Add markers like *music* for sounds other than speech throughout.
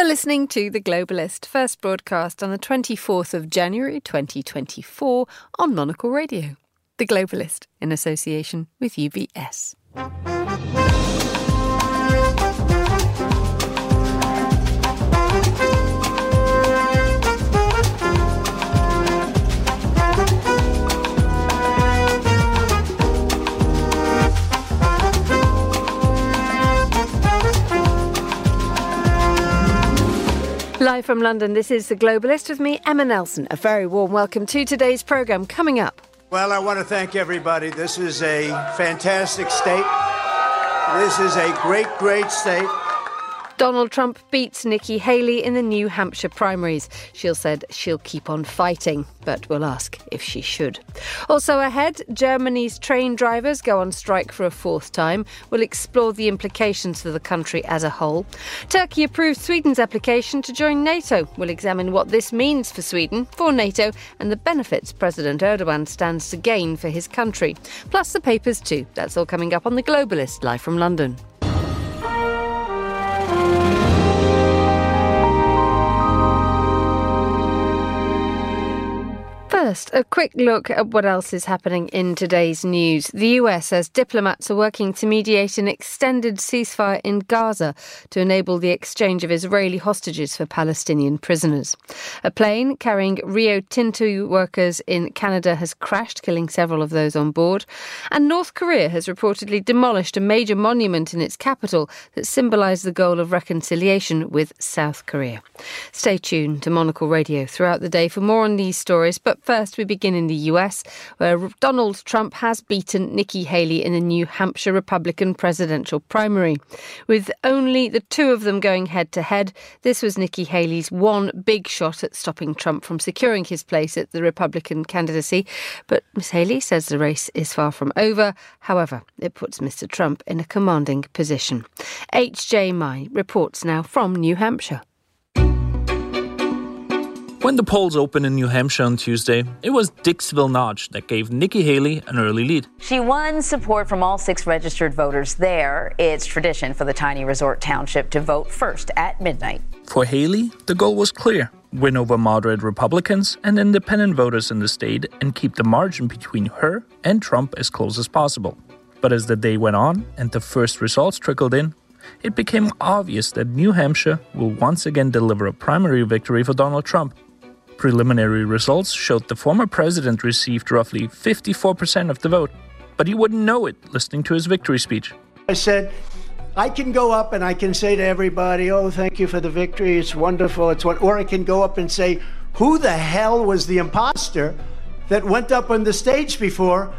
You're listening to The Globalist, first broadcast on the 24th of January 2024 on Monocle Radio. The Globalist, in association with UBS. Live from London, this is The Globalist with me, Emma Nelson. A very warm welcome to today's programme. Coming up. Well, I want to thank everybody. This is a fantastic state. This is a great, great state. Donald Trump beats Nikki Haley in the New Hampshire primaries. She'll said she'll keep on fighting, but we'll ask if she should. Also ahead, Germany's train drivers go on strike for a fourth time. We'll explore the implications for the country as a whole. Turkey approves Sweden's application to join NATO. We'll examine what this means for Sweden, for NATO, and the benefits President Erdogan stands to gain for his country. Plus the papers too. That's all coming up on The Globalist, live from London. First, a quick look at what else is happening in today's news. The US says diplomats are working to mediate an extended ceasefire in Gaza to enable the exchange of Israeli hostages for Palestinian prisoners. A plane carrying Rio Tinto workers in Canada has crashed, killing several of those on board. And North Korea has reportedly demolished a major monument in its capital that symbolised the goal of reconciliation with South Korea. Stay tuned to Monocle Radio throughout the day for more on these stories. But first, we begin in the US, where Donald Trump has beaten Nikki Haley in the New Hampshire Republican presidential primary. With only the two of them going head to head, this was Nikki Haley's one big shot at stopping Trump from securing his place at the Republican candidacy. But Ms. Haley says the race is far from over. However, it puts Mr. Trump in a commanding position. H.J. Mai reports now from New Hampshire. When the polls opened in New Hampshire on Tuesday, it was Dixville Notch that gave Nikki Haley an early lead. She won support from all six registered voters there. It's tradition for the tiny resort township to vote first at midnight. For Haley, the goal was clear win over moderate Republicans and independent voters in the state and keep the margin between her and Trump as close as possible. But as the day went on and the first results trickled in, it became obvious that New Hampshire will once again deliver a primary victory for Donald Trump. Preliminary results showed the former president received roughly 54% of the vote, but he wouldn't know it listening to his victory speech. I said, I can go up and I can say to everybody, "Oh, thank you for the victory. It's wonderful. It's what." Or I can go up and say, "Who the hell was the imposter that went up on the stage before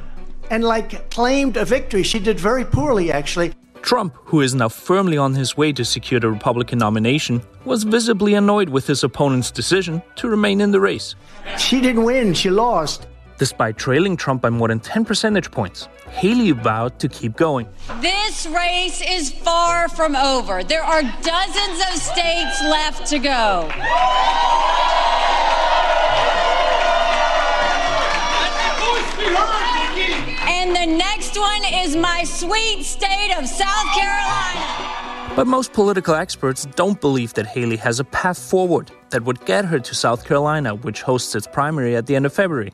and like claimed a victory?" She did very poorly, actually. Trump, who is now firmly on his way to secure the Republican nomination, was visibly annoyed with his opponent's decision to remain in the race. She didn't win, she lost. Despite trailing Trump by more than 10 percentage points, Haley vowed to keep going. This race is far from over. There are dozens of states left to go. Next one is my sweet state of South Carolina. But most political experts don't believe that Haley has a path forward that would get her to South Carolina, which hosts its primary at the end of February.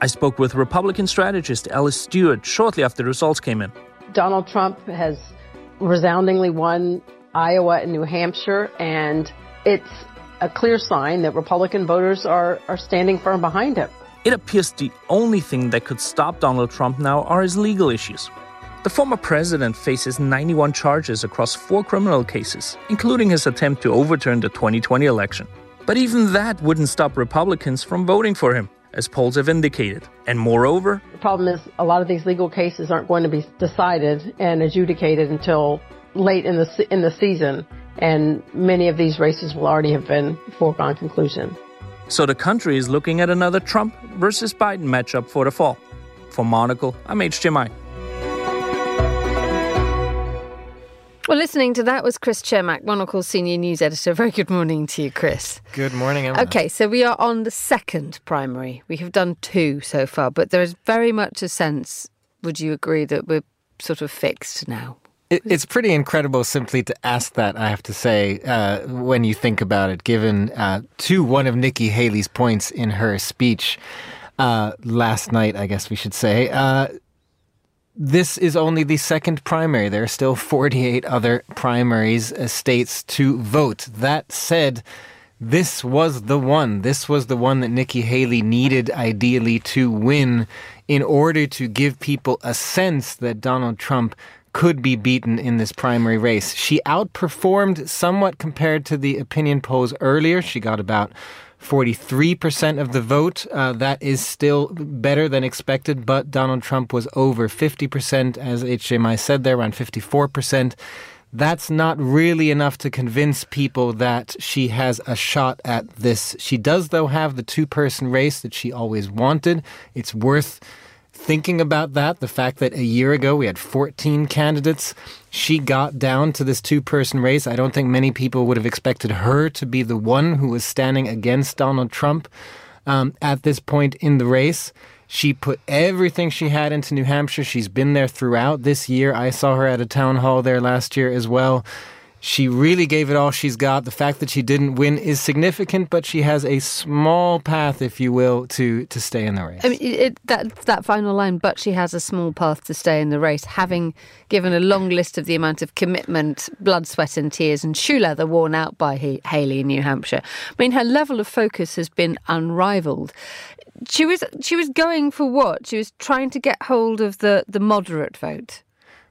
I spoke with Republican strategist Alice Stewart shortly after the results came in. Donald Trump has resoundingly won Iowa and New Hampshire, and it's a clear sign that Republican voters are, are standing firm behind him. It appears the only thing that could stop Donald Trump now are his legal issues. The former president faces 91 charges across four criminal cases, including his attempt to overturn the 2020 election. But even that wouldn't stop Republicans from voting for him, as polls have indicated. And moreover, The problem is a lot of these legal cases aren't going to be decided and adjudicated until late in the in the season, and many of these races will already have been foregone conclusion. So the country is looking at another Trump versus Biden matchup for the fall. For Monocle, I'm H.J. Mai. Well, listening to that was Chris Cermak, Monocle's senior news editor. Very good morning to you, Chris. Good morning, Emma. Okay, so we are on the second primary. We have done two so far, but there is very much a sense, would you agree, that we're sort of fixed now? It, it's pretty incredible simply to ask that, I have to say, uh, when you think about it, given uh, to one of Nikki Haley's points in her speech uh, last night, I guess we should say. Uh, this is only the second primary. There are still 48 other primaries, uh, states to vote. That said, this was the one. This was the one that Nikki Haley needed ideally to win in order to give people a sense that Donald Trump could be beaten in this primary race. She outperformed somewhat compared to the opinion polls earlier. She got about 43% of the vote. Uh, that is still better than expected, but Donald Trump was over 50%, as HMI said there, around 54% that's not really enough to convince people that she has a shot at this. She does, though, have the two person race that she always wanted. It's worth thinking about that. The fact that a year ago we had 14 candidates. She got down to this two person race. I don't think many people would have expected her to be the one who was standing against Donald Trump um, at this point in the race. She put everything she had into New Hampshire. She's been there throughout this year. I saw her at a town hall there last year as well. She really gave it all she's got. The fact that she didn't win is significant, but she has a small path, if you will, to to stay in the race. I mean, it, that that final line, but she has a small path to stay in the race, having given a long list of the amount of commitment, blood, sweat, and tears, and shoe leather worn out by Haley in New Hampshire. I mean, her level of focus has been unrivaled she was she was going for what? She was trying to get hold of the the moderate vote.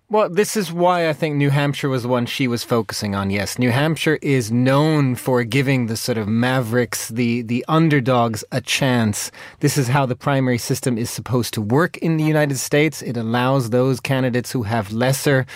Well, this is why I think New Hampshire was the one she was focusing on. Yes, New Hampshire is known for giving the sort of mavericks, the the underdogs, a chance. This is how the primary system is supposed to work in the United States. It allows those candidates who have lesser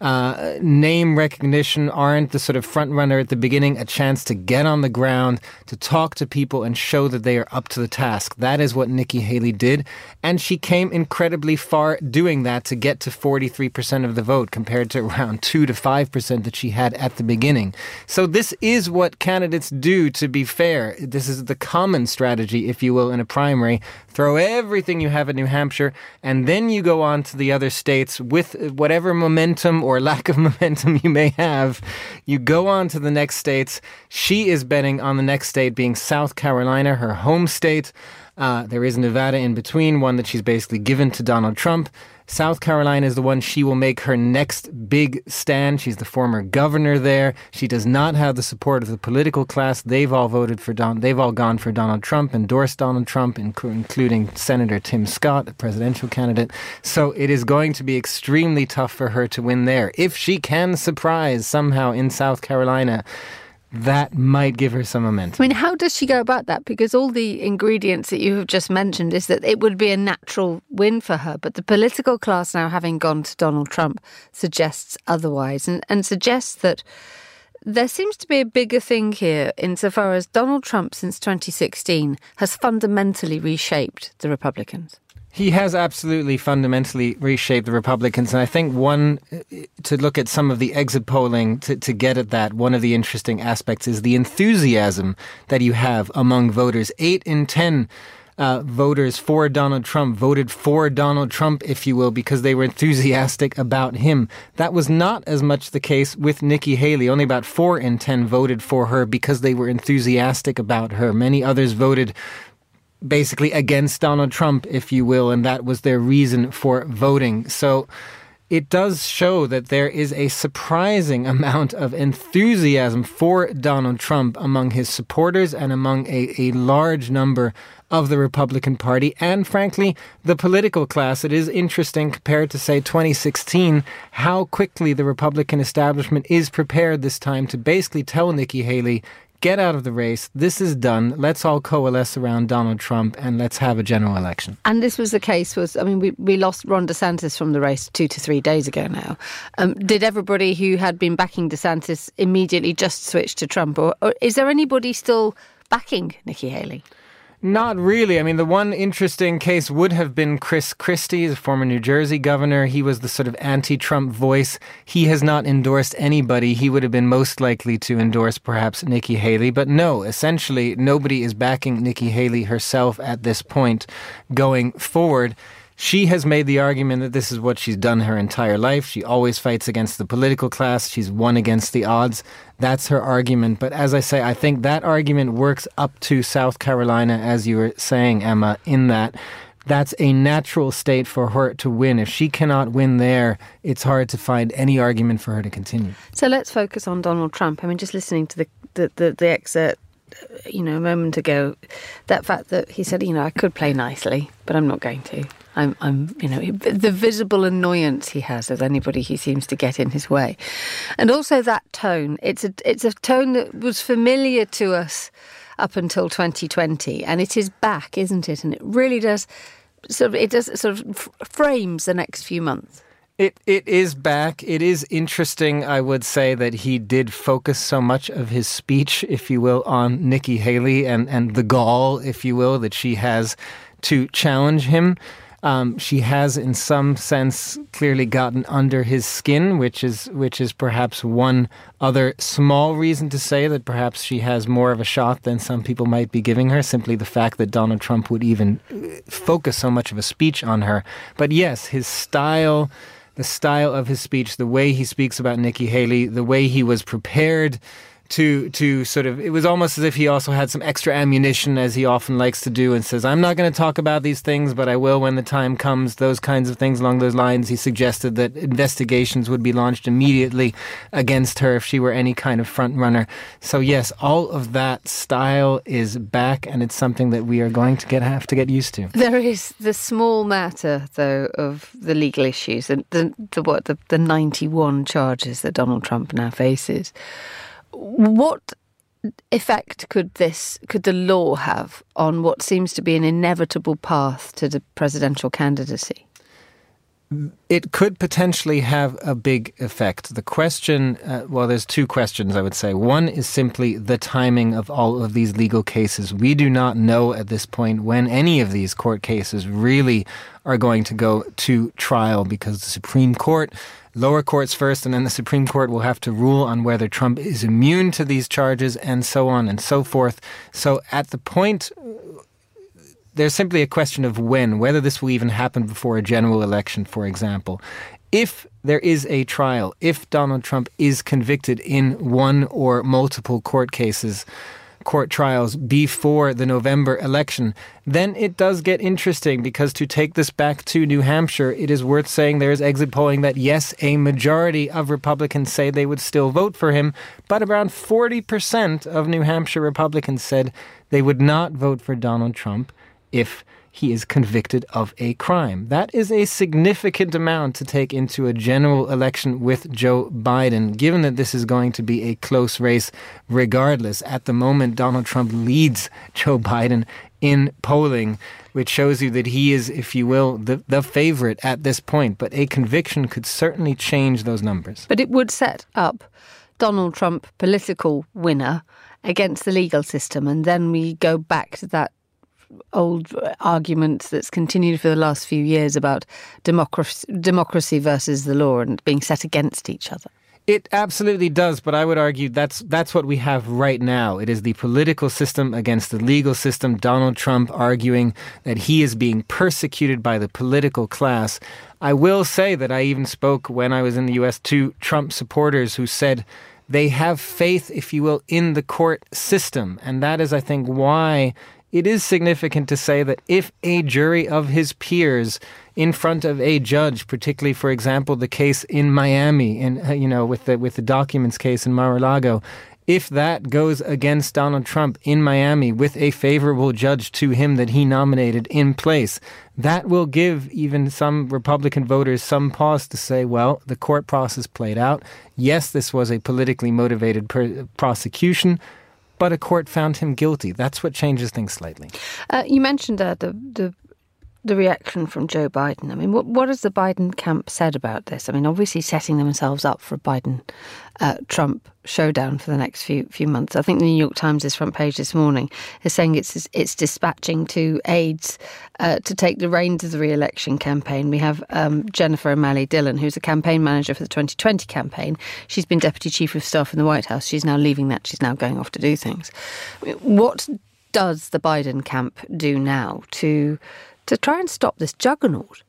uh, name recognition aren't the sort of front runner at the beginning, a chance to get on the ground, to talk to people and show that they are up to the task. That is what Nikki Haley did. And she came incredibly far doing that to get to 43% of the vote compared to around *laughs* 2 to 5% that she had at the beginning. So this is what candidates do, to be fair. This is the common strategy, if you will, in a primary. Throw everything you have at New Hampshire, and then you go on to the other states with whatever momentum or lack of *laughs* momentum you may have, you go on to the next states. She is betting on the next state being South Carolina, her home state. Uh, there is Nevada in between, one that she's basically given to Donald Trump. South Carolina is the one she will make her next big stand. She's the former governor there. She does not have the support of the political class. They've all voted for Don. They've all gone for Donald Trump, endorsed Donald Trump, including Senator Tim Scott, the presidential candidate. So it is going to be extremely tough for her to win there. If she can surprise somehow in South Carolina, that might give her some momentum. I mean, how does she go about that? Because all the ingredients that you have just mentioned is that it would be a natural win for her, but the political class now having gone to Donald Trump suggests otherwise and, and suggests that there seems to be a bigger thing here insofar as Donald Trump since 2016 has fundamentally reshaped the Republicans. He has absolutely fundamentally reshaped the Republicans. And I think one, to look at some of the exit polling to, to get at that, one of the interesting aspects is the enthusiasm that you have among voters. Eight in 10 uh, voters for Donald Trump voted for Donald Trump, if you will, because they were enthusiastic about him. That was not as much the case with Nikki Haley. Only about four in 10 voted for her because they were enthusiastic about her. Many others voted basically against Donald Trump, if you will, and that was their reason for voting. So it does show that there is a surprising *laughs* amount of enthusiasm for Donald Trump among his supporters and among a, a large number of the Republican Party and, frankly, the political class. It is interesting compared to, say, 2016, how quickly the Republican establishment is prepared this time to basically tell Nikki Haley, get out of the race. This is done. Let's all coalesce around Donald Trump and let's have a general election. And this was the case. Was I mean, we, we lost Ron DeSantis from the race two to three days ago now. Um, did everybody who had been backing DeSantis immediately just switch to Trump, or, or is there anybody still backing Nikki Haley? Not really. I mean, the one interesting case would have been Chris Christie, the former New Jersey governor. He was the sort of anti Trump voice. He has not endorsed anybody. He would have been most likely to endorse perhaps Nikki Haley. But no, essentially, nobody is backing Nikki Haley herself at this point going forward. She has made the argument that this is what she's done her entire life. She always fights against the political class. She's won against the odds. That's her argument. But as I say, I think that argument works up to South Carolina, as you were saying, Emma, in that that's a natural state for her to win. If she cannot win there, it's hard to find any argument for her to continue. So let's focus on Donald Trump. I mean, just listening to the the, the, the excerpt you know, a moment ago, that fact that he said, you know, I could play nicely, but I'm not going to. I'm, I'm, you know, the visible annoyance he has of anybody he seems to get in his way, and also that tone. It's a, it's a tone that was familiar to us up until 2020, and it is back, isn't it? And it really does sort of, it does sort of frames the next few months. It it is back. It is interesting, I would say, that he did focus so much of his speech, if you will, on Nikki Haley and, and the gall, if you will, that she has to challenge him. Um, she has, in some sense, clearly gotten under his skin, which is which is perhaps one other small reason to say that perhaps she has more of a shot than some people might be giving her. Simply the fact that Donald Trump would even focus so much of a speech on her. But yes, his style the style of his speech, the way he speaks about Nikki Haley, the way he was prepared to to sort of it was almost as if he also had some extra ammunition as he often likes to do and says I'm not going to talk about these things but I will when the time comes. Those kinds of things along those lines he suggested that investigations would be launched immediately against her if she were any kind of front runner. So yes all of that style is back and it's something that we are going to get have to get used to. There is the small matter though of the legal issues and the, the what the, the 91 charges that Donald Trump now faces what effect could this could the law have on what seems to be an inevitable path to the presidential candidacy? It could potentially have a big effect. The question, uh, well, there's two questions I would say. One is simply the timing of all of these legal cases. We do not know at this point when any of these court cases really are going to go to trial because the Supreme Court lower courts first, and then the Supreme Court will have to rule on whether Trump is immune to these charges, and so on and so forth. So at the point, there's simply a question of when, whether this will even happen before a general election, for example. If there is a trial, if Donald Trump is convicted in one or multiple court cases, court trials before the November election, then it does get interesting because to take this back to New Hampshire, it is worth saying there is exit polling that yes, a majority of Republicans say they would still vote for him, but around 40% of New Hampshire Republicans said they would not vote for Donald Trump if he is convicted of a crime. That is a significant amount to take into a general election with Joe Biden, given that this is going to be a close race regardless. At the moment, Donald Trump leads Joe Biden in polling, which shows you that he is, if you will, the, the favorite at this point. But a conviction could certainly change those numbers. But it would set up Donald Trump political winner against the legal system. And then we go back to that old argument that's continued for the last few years about democracy, democracy versus the law and being set against each other. It absolutely does, but I would argue that's that's what we have right now. It is the political system against the legal system. Donald Trump arguing that he is being persecuted by the political class. I will say that I even spoke when I was in the US to Trump supporters who said they have faith, if you will, in the court system. And that is, I think, why it is significant to say that if a jury of his peers in front of a judge, particularly, for example, the case in Miami, in uh, you know, with the with the documents case in Mar-a-Lago, if that goes against Donald Trump in Miami with a favorable judge to him that he nominated in place, that will give even some Republican voters some pause to say, well, the court process played out. Yes, this was a politically motivated per- prosecution but a court found him guilty. That's what changes things slightly. Uh, you mentioned uh, the the the reaction from Joe Biden. I mean, what what has the Biden camp said about this? I mean, obviously setting themselves up for a Biden uh, Trump showdown for the next few few months. I think the New York Times' is front page this morning is saying it's it's dispatching two aides uh, to take the reins of the re-election campaign. We have um, Jennifer O'Malley Dillon, who's a campaign manager for the 2020 campaign. She's been deputy chief of staff in the White House. She's now leaving that. She's now going off to do things. What does the Biden camp do now to to try and stop this juggernaut?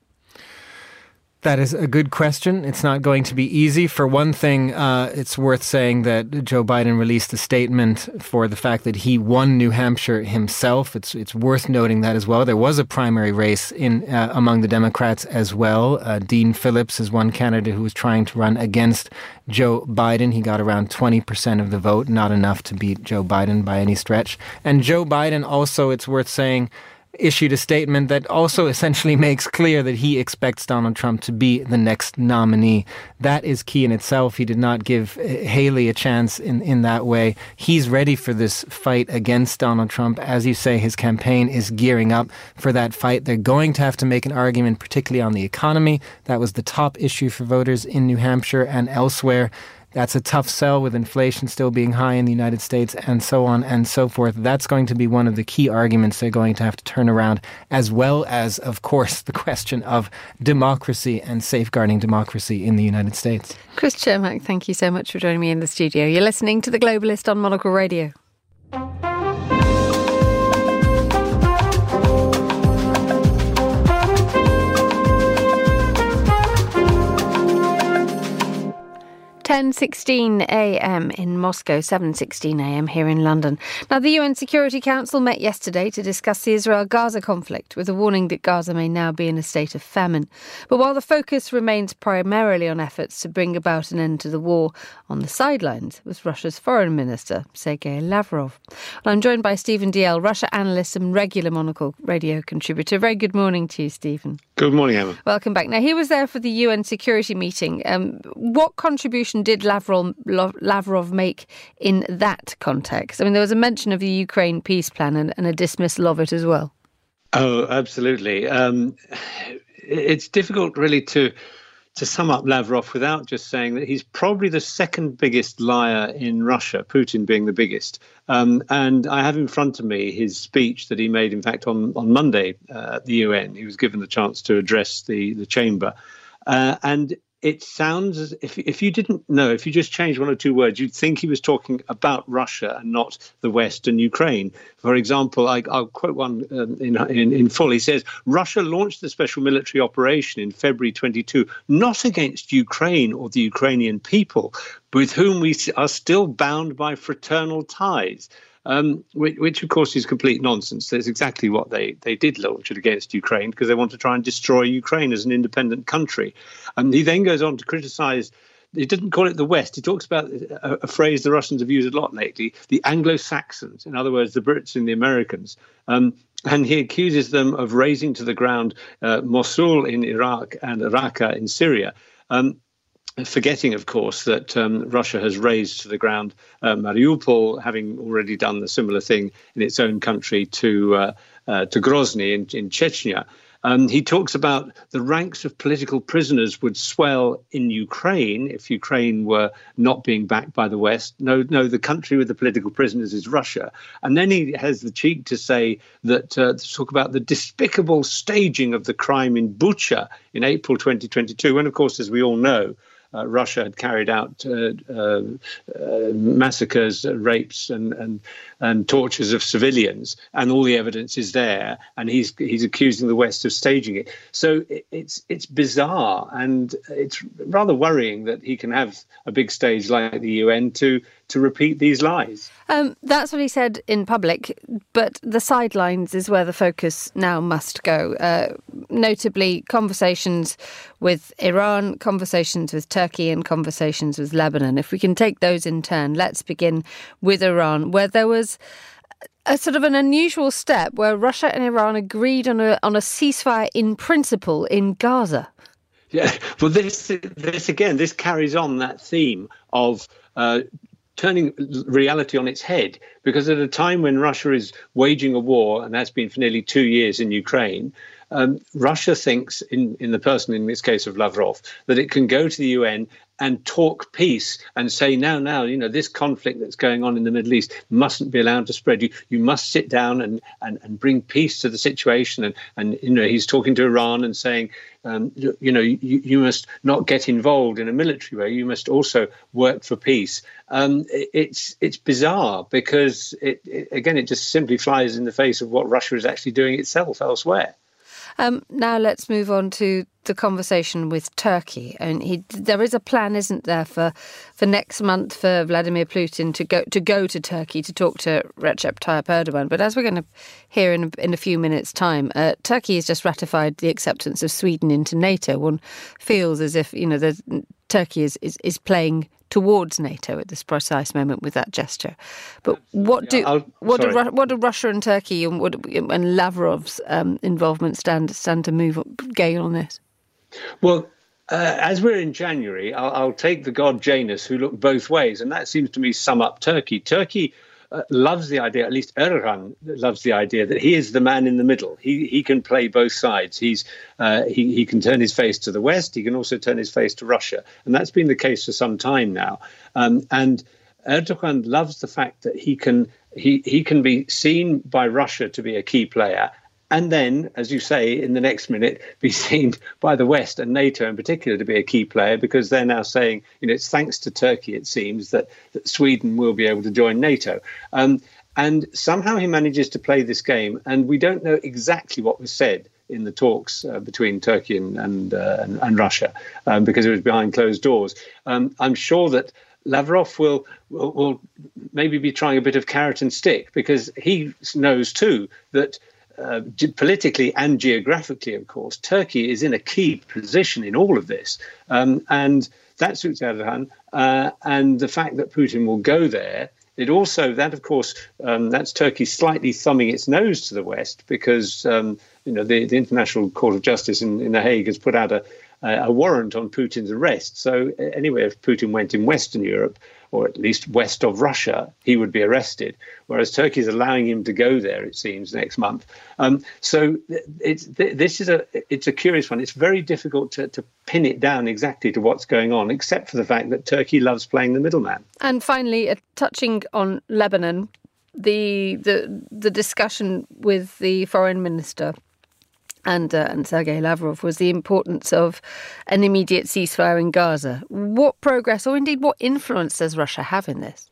That is a good question. It's not going to be easy. For one thing, uh, it's worth saying that Joe Biden released a statement for the fact that he won New Hampshire himself. It's it's worth noting that as well. There was a primary race in uh, among the Democrats as well. Uh, Dean Phillips is one candidate who was trying to run against Joe Biden. He got around 20% of the vote, not enough to beat Joe Biden by any stretch. And Joe Biden also, it's worth saying, issued a statement that also essentially *laughs* makes clear that he expects Donald Trump to be the next nominee. That is key in itself. He did not give uh, Haley a chance in, in that way. He's ready for this fight against Donald Trump. As you say, his campaign is gearing up for that fight. They're going to have to make an argument, particularly on the economy. That was the top issue for voters in New Hampshire and elsewhere. That's a tough sell with inflation still being high in the United States and so on and so forth. That's going to be one of the key arguments they're going to have to turn around, as well as, of course, the question of democracy and safeguarding democracy in the United States. Chris Cermak, thank you so much for joining me in the studio. You're listening to The Globalist on Monocle Radio. 10:16 a.m. in Moscow, 7:16 a.m. here in London. Now, the UN Security Council met yesterday to discuss the Israel-Gaza conflict, with a warning that Gaza may now be in a state of famine. But while the focus remains primarily on efforts to bring about an end to the war, on the sidelines was Russia's Foreign Minister Sergei Lavrov. Well, I'm joined by Stephen Dalziel, Russia analyst and regular Monocle radio contributor. Very good morning to you, Stephen. Good morning, Emma. Welcome back. Now, he was there for the UN security meeting. Um, what contribution did Lavrov, Lavrov make in that context? I mean, there was a mention of the Ukraine peace plan and, and a dismissal of it as well. Oh, absolutely. Um, it's difficult, really, to to sum up Lavrov without just saying that he's probably the second biggest liar in Russia, Putin being the biggest. Um, and I have in front of me his speech that he made, in fact, on, on Monday uh, at the UN. He was given the chance to address the, the chamber. Uh, and it sounds as if if you didn't know, if you just changed one or two words, you'd think he was talking about Russia and not the West and Ukraine. For example, I, will quote one um, in, in, in full. He says Russia launched the special military operation in February 22, not against Ukraine or the Ukrainian people, with whom we are still bound by fraternal ties um, which, which, of course is complete nonsense. That's exactly what they, they did launch it against Ukraine because they want to try and destroy Ukraine as an independent country. And he then goes on to criticize he didn't call it the West. He talks about a, a, phrase the Russians have used a lot lately: the Anglo-Saxons. In other words, the Brits and the Americans. Um, and he accuses them of razing to the ground uh, Mosul in Iraq and Raqqa in Syria. Um, forgetting, of course, that um, Russia has razed to the ground uh, Mariupol, having already done the similar thing in its own country to uh, uh, to Grozny in, in Chechnya. Um, he talks about the ranks of political prisoners would swell in Ukraine if Ukraine were not being backed by the West. No, no, the country with the political prisoners is Russia. And then he has the cheek to say that uh, to talk about the despicable staging of the crime in Bucha in April 2022, when, of course, as we all know, uh, Russia had carried out uh, uh, massacres, rapes, and, and and tortures of civilians, and all the evidence is there, and he's he's accusing the West of staging it. So it, it's it's bizarre, and it's rather worrying that he can have a big stage like the UN to to repeat these lies. Um, that's what he said in public, but the sidelines is where the focus now must go. Uh, notably, conversations with Iran, conversations with Turkey, and conversations with Lebanon. If we can take those in turn, let's begin with Iran, where there was a sort of an unusual step where Russia and Iran agreed on a on a ceasefire in principle in Gaza. Yeah, well, this this again, this carries on that theme of uh, turning reality on its head because at a time when Russia is waging a war, and that's been for nearly two years in Ukraine, um, Russia thinks, in, in the person in this case of Lavrov, that it can go to the UN and talk peace and say now now you know this conflict that's going on in the middle east mustn't be allowed to spread. You you must sit down and and, and bring peace to the situation. And and you know he's talking to iran and saying um, you, you, know you, you must not get involved in a military way. You must also work for peace. Um, it, it's it's bizarre because it, it again it just simply flies in the face of what russia is actually doing itself elsewhere Um, now let's move on to the conversation with Turkey. And he, there is a plan, isn't there, for for next month for Vladimir Putin to go to go to Turkey to talk to Recep Tayyip Erdogan. But as we're going to hear in in a few minutes' time, uh, Turkey has just ratified the acceptance of Sweden into NATO. One feels as if you know Turkey is, is, is playing towards NATO at this precise moment with that gesture. But what do I'll- what do, sorry. Ru- what do Russia and Turkey and what and Lavrov's um, involvement stand stand to move gain on this? Well, uh, as we're in January, I'll, I'll take the god Janus, who looked both ways, and that seems to me sum up Turkey. Turkey uh, loves the idea, at least Erdogan loves the idea that he is the man in the middle. He he can play both sides. He's uh, he he can turn his face to the West. He can also turn his face to Russia, and that's been the case for some time now. Um, and Erdogan loves the fact that he can he he can be seen by Russia to be a key player and then, as you say, in the next minute, *laughs* be seen by the West and NATO in particular to be a key player because they're now saying, you know, it's thanks to Turkey, it seems, that, that Sweden will be able to join NATO. Um, and somehow he manages to play this game, and we don't know exactly what was said in the talks uh, between Turkey and and, uh, and, and Russia um, because it was behind closed doors. Um, I'm sure that Lavrov will, will will maybe be trying a bit of carrot and stick because he knows too that uh, politically and geographically, of course, Turkey is in a key position in all of this, um, and that suits Erdogan. Uh, and the fact that Putin will go there, it also that, of course, um, that's Turkey slightly thumbing its nose to the West because um, you know the, the International Court of Justice in, in The Hague has put out a a warrant on Putin's arrest. So anyway, if Putin went in Western Europe, or at least west of Russia, he would be arrested. Whereas Turkey is allowing him to go there, it seems, next month. Um, so it's this is a it's a curious one. It's very difficult to, to pin it down exactly to what's going on, except for the fact that Turkey loves playing the middleman. And finally, uh, touching on Lebanon, the the the discussion with the foreign minister and uh, and Sergei Lavrov was the importance of an immediate ceasefire in Gaza. What progress, or indeed what influence, does Russia have in this?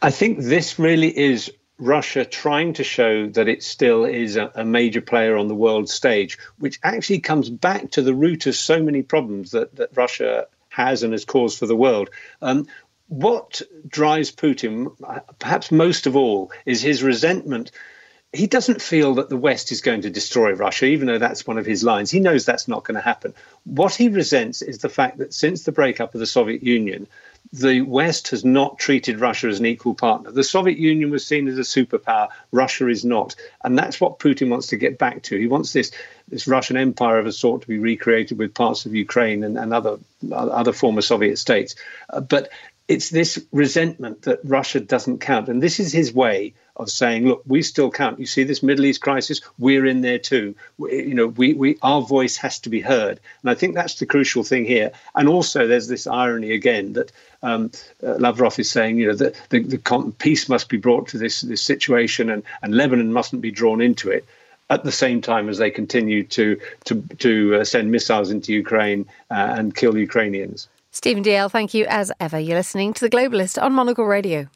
I think this really is Russia trying to show that it still is a, a, major player on the world stage, which actually comes back to the root of so many problems that, that Russia has and has caused for the world. Um, what drives Putin, perhaps most of all, is his resentment he doesn't feel that the West is going to destroy Russia, even though that's one of his lines. He knows that's not going to happen. What he resents is the fact that since the breakup of the Soviet Union, the West has not treated Russia as an equal partner. The Soviet Union was seen as a superpower. Russia is not. And that's what Putin wants to get back to. He wants this, this Russian empire of a sort to be recreated with parts of Ukraine and, and other, other former Soviet states. Uh, but it's this resentment that Russia doesn't count. And this is his way of saying, look, we still count. You see this Middle East crisis, we're in there too. We, you know, we, we our voice has to be heard. And I think that's the crucial thing here. And also there's this irony again that um, uh, Lavrov is saying, you know, that the, the peace must be brought to this, this situation and, and Lebanon mustn't be drawn into it at the same time as they continue to to, to uh, send missiles into Ukraine uh, and kill Ukrainians. Stephen Dalziel, thank you as ever. You're listening to The Globalist on Monocle Radio.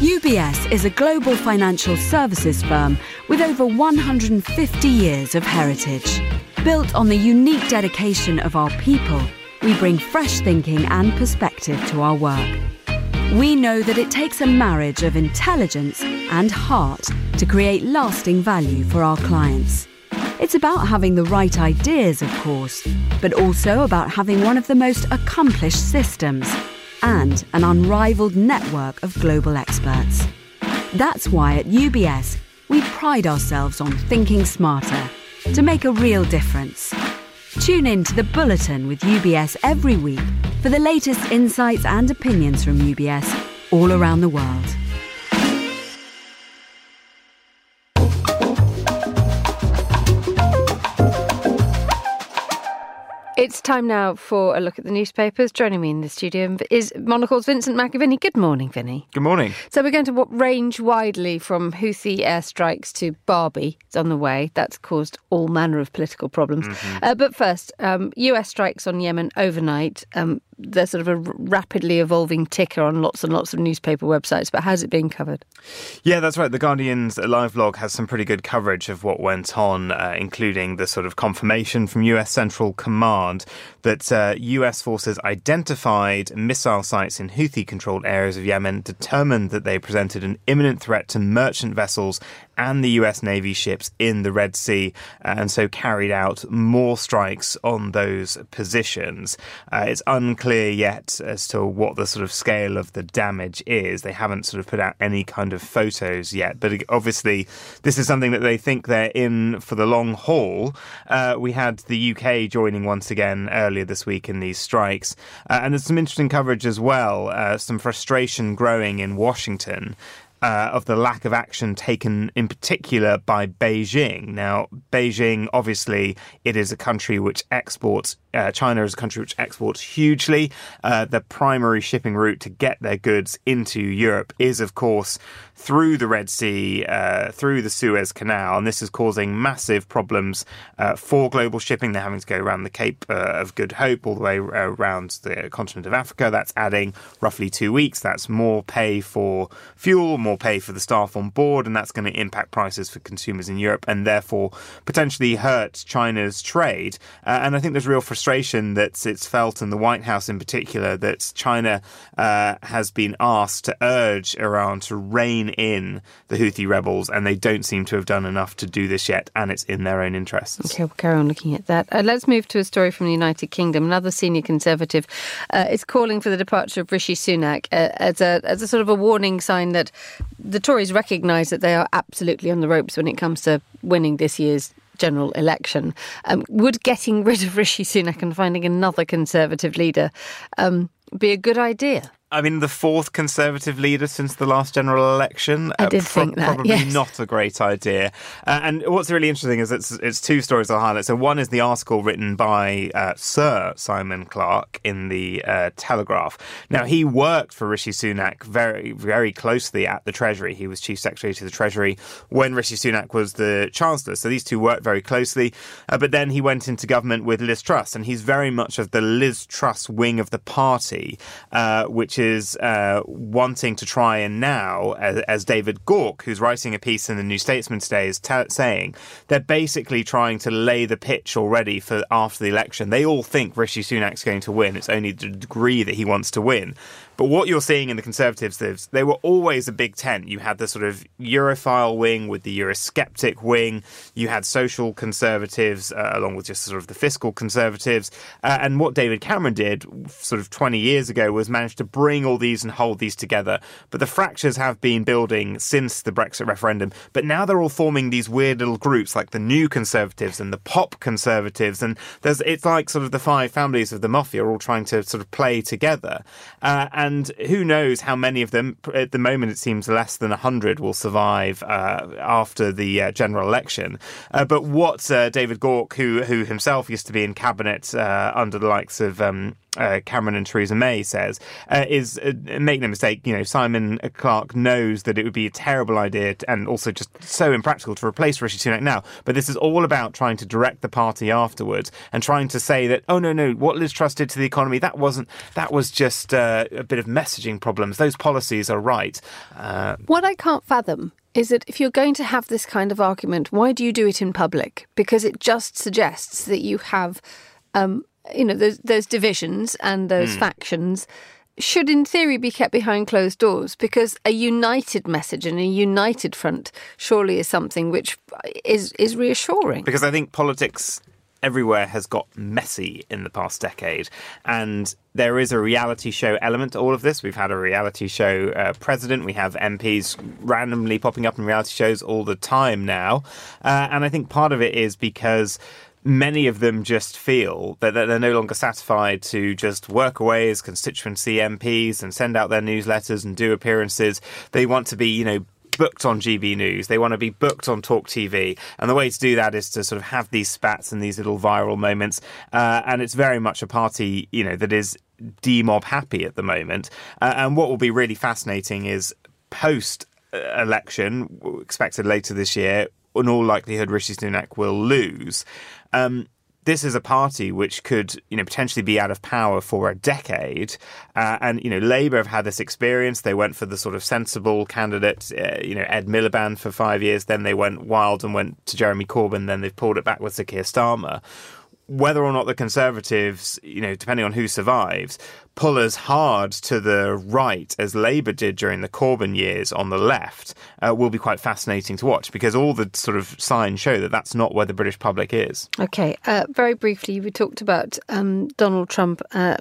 UBS is a global financial services firm with over 150 years of heritage. Built on the unique dedication of our people, we bring fresh thinking and perspective to our work. We know that it takes a marriage of intelligence and heart to create lasting value for our clients. It's about having the right ideas, of course, but also about having one of the most accomplished systems and an unrivaled network of global experts. That's why at UBS, we pride ourselves on thinking smarter to make a real difference. Tune in to the Bulletin with UBS every week for the latest insights and opinions from UBS all around the world. It's time now for a look at the newspapers. Joining me in the studio is Monocle's Vincent McAviney. Good morning, Vinny. Good morning. So we're going to range widely from Houthi airstrikes to Barbie. It's on the way. That's caused all manner of political problems. Mm-hmm. Uh, but first, um, US strikes on Yemen overnight. Um, they're sort of a rapidly evolving ticker on lots and lots of newspaper websites. But how's it being covered? Yeah, that's right. The Guardian's live blog has some pretty good coverage of what went on, uh, including the sort of confirmation from US Central Command that uh, US forces identified missile sites in Houthi controlled areas of Yemen, determined that they presented an imminent threat to merchant vessels and the US Navy ships in the Red Sea, and so carried out more strikes on those positions. Uh, it's unclear yet as to what the sort of scale of the damage is. They haven't sort of put out any kind of photos yet, but obviously, this is something that they think they're in for the long haul. Uh, we had the UK joining once again earlier this week in these strikes, uh, and there's some interesting coverage as well, uh, some frustration growing in Washington uh, of the lack of action taken in particular by Beijing. Now, Beijing, obviously, it is a country which exports, uh, China is a country which exports hugely. Uh, the primary shipping route to get their goods into Europe is, of course, through the Red Sea, uh, through the Suez Canal, and this is causing massive problems uh, for global shipping. They're having to go around the Cape uh, of Good Hope all the way around the continent of Africa. That's adding roughly two weeks. That's more pay for fuel, more pay for the staff on board, and that's going to impact prices for consumers in Europe and therefore potentially hurt China's trade. Uh, and I think there's real frustration that it's felt in the White House in particular that China uh, has been asked to urge Iran to rein in the Houthi rebels, and they don't seem to have done enough to do this yet, and it's in their own interests. Okay, we'll carry on looking at that. Uh, let's move to a story from the United Kingdom. Another senior Conservative uh, is calling for the departure of Rishi Sunak uh, as, a, as a sort of a warning sign that the Tories recognise that they are absolutely on the ropes when it comes to winning this year's general election. Um, would getting rid of Rishi Sunak and finding another Conservative leader um, be a good idea? I mean, the fourth Conservative leader since the last general election. I did uh, pro- think that. Probably yes. not a great idea. Uh, and what's really interesting is it's, it's two stories I'll highlight. So one is the article written by uh, Sir Simon Clarke in the uh, Telegraph. Now, he worked for Rishi Sunak very, very closely at the Treasury. He was Chief Secretary to the Treasury when Rishi Sunak was the Chancellor. So these two worked very closely. Uh, but then he went into government with Liz Truss, and he's very much of the Liz Truss wing of the party, uh, is uh, wanting to try and now, as, as, David Gauke, who's writing a piece in the New Statesman today, is t- saying, they're basically trying to lay the pitch already for after the election. They all think Rishi Sunak's going to win. It's only the degree that he wants to win. But what you're seeing in the Conservatives they were always a big tent. You had the sort of Europhile wing with the Eurosceptic wing. You had social conservatives uh, along with just sort of the fiscal conservatives. Uh, and what David Cameron did sort of 20 years ago was manage to bring all these and hold these together. But the fractures have been building since the Brexit referendum. But now they're all forming these weird little groups like the New Conservatives and the Pop Conservatives. And there's it's like sort of the five families of the mafia are all trying to sort of play together. Uh, and and who knows how many of them, at the moment, it seems less than 100 will survive uh, after the uh, general election. Uh, but what uh, David Gauke, who, who himself used to be in cabinet uh, under the likes of um, uh, Cameron and Theresa May says uh, is uh, make no mistake, you know Simon Clarke knows that it would be a terrible idea to, and also just so impractical to replace Rishi Sunak now. But this is all about trying to direct the party afterwards and trying to say that oh no no what Liz Truss did to the economy that wasn't that was just uh, a bit of messaging problems. Those policies are right. Uh, what I can't fathom is that if you're going to have this kind of argument, why do you do it in public? Because it just suggests that you have um, you know, those, those divisions and those mm. factions should, in theory, be kept behind closed doors because a united message and a united front surely is something which is is reassuring. Because I think politics everywhere has got messy in the past decade, and there is a reality show element to all of this. We've had a reality show uh, president. We have MPs randomly popping up in reality shows all the time now, uh, and I think part of it is because many of them just feel that they're no longer satisfied to just work away as constituency MPs and send out their newsletters and do appearances. They want to be, you know, booked on GB News. They want to be booked on Talk TV. And the way to do that is to sort of have these spats and these little viral moments. Uh, and it's very much a party, you know, that is demob happy at the moment. Uh, and what will be really fascinating is post election, expected later this year, in all likelihood, Rishi Sunak will lose. Um, this is a party which could, you know, potentially be out of power for a decade. Uh, and, you know, Labour have had this experience. They went for the sort of sensible candidate, uh, you know, Ed Miliband for five years. Then they went wild and went to Jeremy Corbyn. Then they've pulled it back with Sir Keir Starmer whether or not the Conservatives, you know, depending on who survives, pull as hard to the right as Labour did during the Corbyn years on the left uh, will be quite fascinating to watch because all the sort of signs show that that's not where the British public is. Okay, uh, very briefly, we talked about um, Donald Trump. Uh,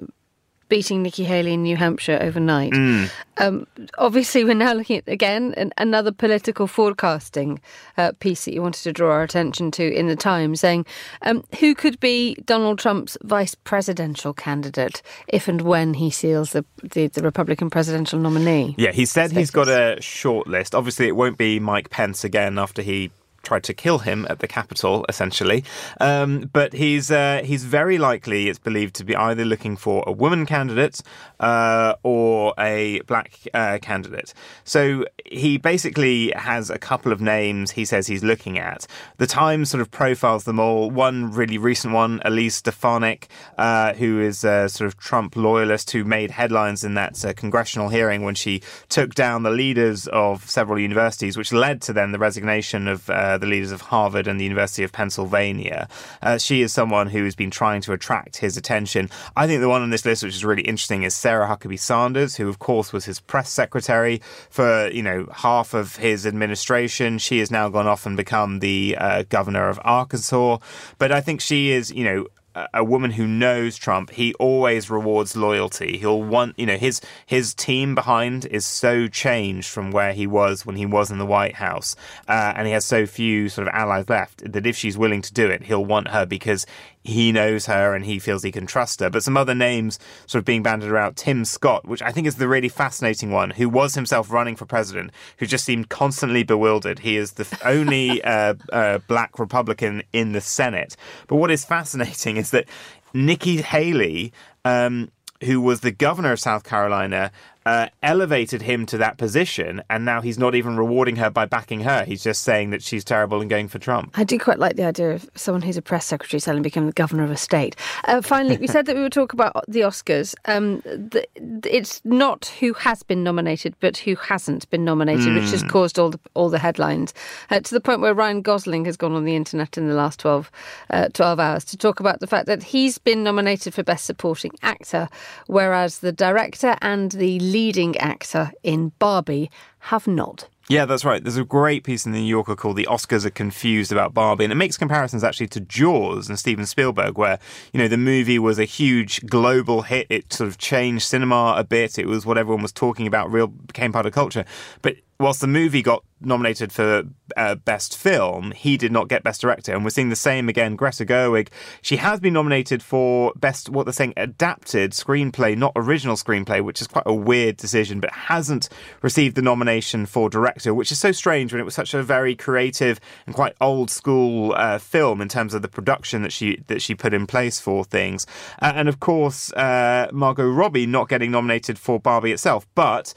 beating Nikki Haley in New Hampshire overnight. Mm. Um, obviously, we're now looking at again an, another political forecasting uh, piece that you wanted to draw our attention to in the Times, saying um, who could be Donald Trump's vice presidential candidate if and when he seals the, the, the Republican presidential nominee. Yeah, he said status. he's got a short list. Obviously, it won't be Mike Pence again after he tried to kill him at the Capitol, essentially. Um, but he's uh, he's very likely, it's believed, to be either looking for a woman candidate uh, or a black uh, candidate. So he basically has a couple of names he says he's looking at. The Times sort of profiles them all. One really recent one, Elise Stefanik, uh, who is a sort of Trump loyalist who made headlines in that uh, congressional hearing when she took down the leaders of several universities, which led to then the resignation of uh, the leaders of Harvard and the University of Pennsylvania. Uh, she is someone who has been trying to attract his attention. I think the one on this list which is really interesting is Sarah Huckabee Sanders, who of course was his press secretary for you know half of his administration. She has now gone off and become the uh, governor of Arkansas. But I think she is you know a woman who knows Trump, he always rewards loyalty. He'll want, you know, his his team behind is so changed from where he was when he was in the White House, uh, and he has so few sort of allies left that if she's willing to do it, he'll want her because he knows her and he feels he can trust her. But some other names sort of being banded around. Tim Scott, which I think is the really fascinating one, who was himself running for president, who just seemed constantly bewildered. He is the only *laughs* uh, uh, black Republican in the Senate. But what is fascinating is that Nikki Haley, um, who was the governor of South Carolina, uh, elevated him to that position, and now he's not even rewarding her by backing her. He's just saying that she's terrible and going for Trump. I do quite like the idea of someone who's a press secretary suddenly becoming the governor of a state. Uh, finally, we said that we would talk about the Oscars. Um, the, it's not who has been nominated, but who hasn't been nominated, mm. which has hmm. caused all the all the headlines uh, to the point where Ryan Gosling has gone on the internet in the last 12, uh, 12 hours to talk about the fact that he's been nominated for Best Supporting Actor, whereas the director and the leading actor in Barbie have not. Yeah, that's right. There's a great piece in the New Yorker called The Oscars Are Confused About Barbie, and it makes comparisons actually to Jaws and Steven Spielberg, where, you know, the movie was a huge global hit. It sort of changed cinema a bit. It was what everyone was talking about, real became part of culture. But whilst the movie got nominated for uh, best film, he did not get best director, and we're seeing the same again. Greta Gerwig, she has been nominated for best what they're saying adapted screenplay, not original screenplay, which is quite a weird decision, but hasn't received the nomination for director, which is so strange when it was such a very creative and quite old school uh, film in terms of the production that she that she put in place for things, uh, and of course uh, Margot Robbie not getting nominated for Barbie itself, but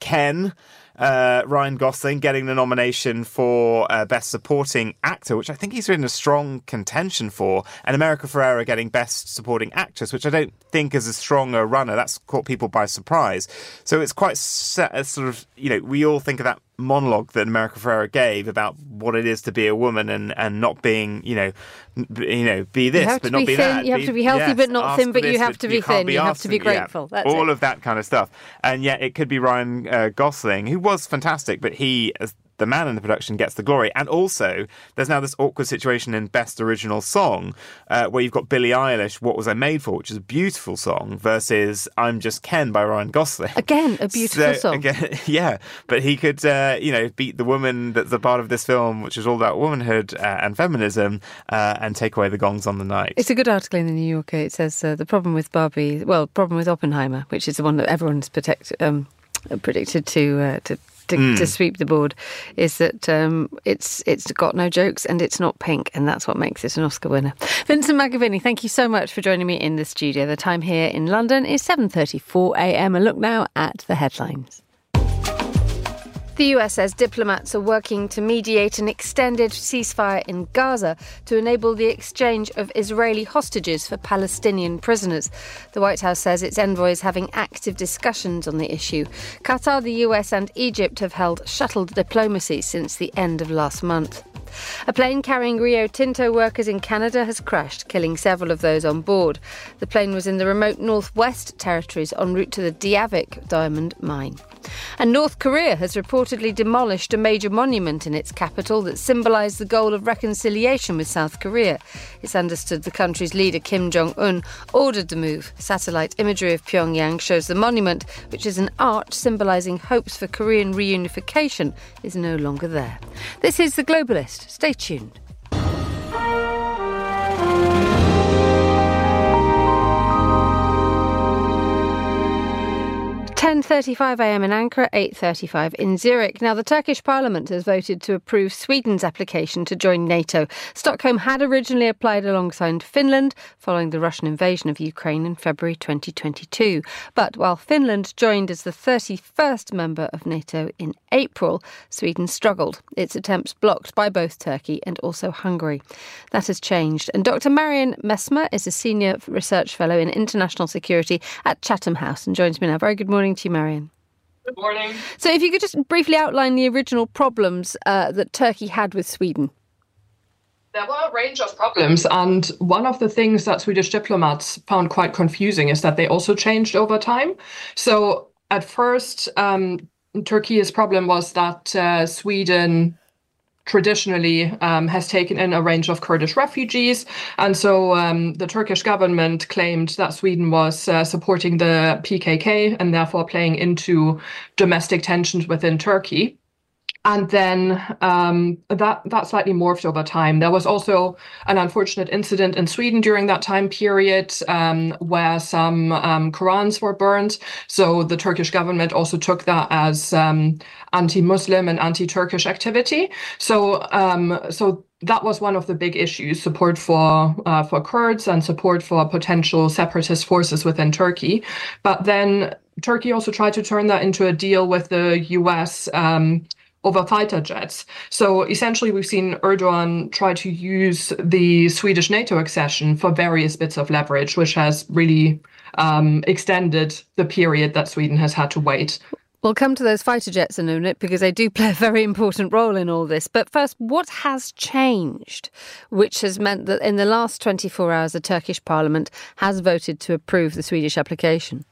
Ken uh, Ryan Gosling getting the nomination for uh, Best Supporting Actor, which I think he's in a strong contention for, and America Ferrera getting Best Supporting Actress, which I don't think is a runner. That's caught people by surprise. So it's quite set, sort of, you know, we all think of that monologue that America Ferrera gave about what it is to be a woman and, and not being, you know, you know, be this but not be, be that. You have be, to be healthy yes, but not thin, but this, you have to be thin. You have to be grateful. Yeah, all it. of that kind of stuff. And yet it could be Ryan uh, Gosling, who was fantastic, but he, as the man in the production gets the glory. And also, there's now this awkward situation in Best Original Song uh, where you've got Billie Eilish, What Was I Made For, which is a beautiful song, versus I'm Just Ken by Ryan Gosling. Again, a beautiful so, song. Again, *laughs* yeah, but he could, uh, you know, beat the woman that's a part of this film, which is all about womanhood uh, and feminism, uh, and take away the gongs on the night. It's a good article in the New Yorker. It says uh, the problem with Barbie, well, problem with Oppenheimer, which is the one that everyone's protect, um, predicted to uh, to to, mm. to sweep the board is that um, it's it's got no jokes and it's not pink, and that's what makes it an Oscar winner. Vincent McAviney, thank you so much for joining me in the studio. The time here in London is 7:34 a.m. A look now at the headlines. The US says diplomats are working to mediate an extended ceasefire in Gaza to enable the exchange of Israeli hostages for Palestinian prisoners. The White House says its envoy is having active discussions on the issue. Qatar, the US, and Egypt have held shuttled diplomacy since the end of last month. A plane carrying Rio Tinto workers in Canada has crashed, killing several of those on board. The plane was in the remote northwest territories en route to the Diavik diamond mine. And North Korea has reportedly demolished a major monument in its capital that symbolised the goal of reconciliation with South Korea. It's understood the country's leader Kim Jong un ordered the move. Satellite imagery of Pyongyang shows the monument, which is an arch symbolising hopes for Korean reunification, is no longer there. This is The Globalist. Stay tuned. 10:35 a.m. in Ankara, 8:35 in Zurich. Now, the Turkish Parliament has voted to approve Sweden's application to join NATO. Stockholm had originally applied alongside Finland following the Russian invasion of Ukraine in February 2022. But while Finland joined as the 31st member of NATO in April, Sweden struggled. Its attempts blocked by both Turkey and also Hungary. That has changed. And Dr. Marion Messmer is a senior research fellow in international security at Chatham House and joins me now. Very good morning to you, Marion. Good morning. So, if you could just briefly outline the original problems uh, that Turkey had with Sweden. There were a range of problems, and one of the things that Swedish diplomats found quite confusing is that they also changed over time. So, at first, um, Turkey's problem was that uh, Sweden traditionally um, has taken in a range of Kurdish refugees. And so um, the Turkish government claimed that Sweden was uh, supporting the PKK and therefore playing into domestic tensions within Turkey and then um, that that slightly morphed over time. There was also an unfortunate incident in Sweden during that time period um, where some um, Qurans were burned. So the Turkish government also took that as um, anti-Muslim and anti-Turkish activity. So um, so that was one of the big issues: support for uh, for Kurds and support for potential separatist forces within Turkey. But then Turkey also tried to turn that into a deal with the U.S. Um, over fighter jets. So essentially, we've seen Erdogan try to use the Swedish NATO accession for various bits of leverage, which has really um, extended the period that Sweden has had to wait. We'll come to those fighter jets in a minute because they do play a very important role in all this. But first, what has changed, which has meant that in the last 24 hours, the Turkish parliament has voted to approve the Swedish application?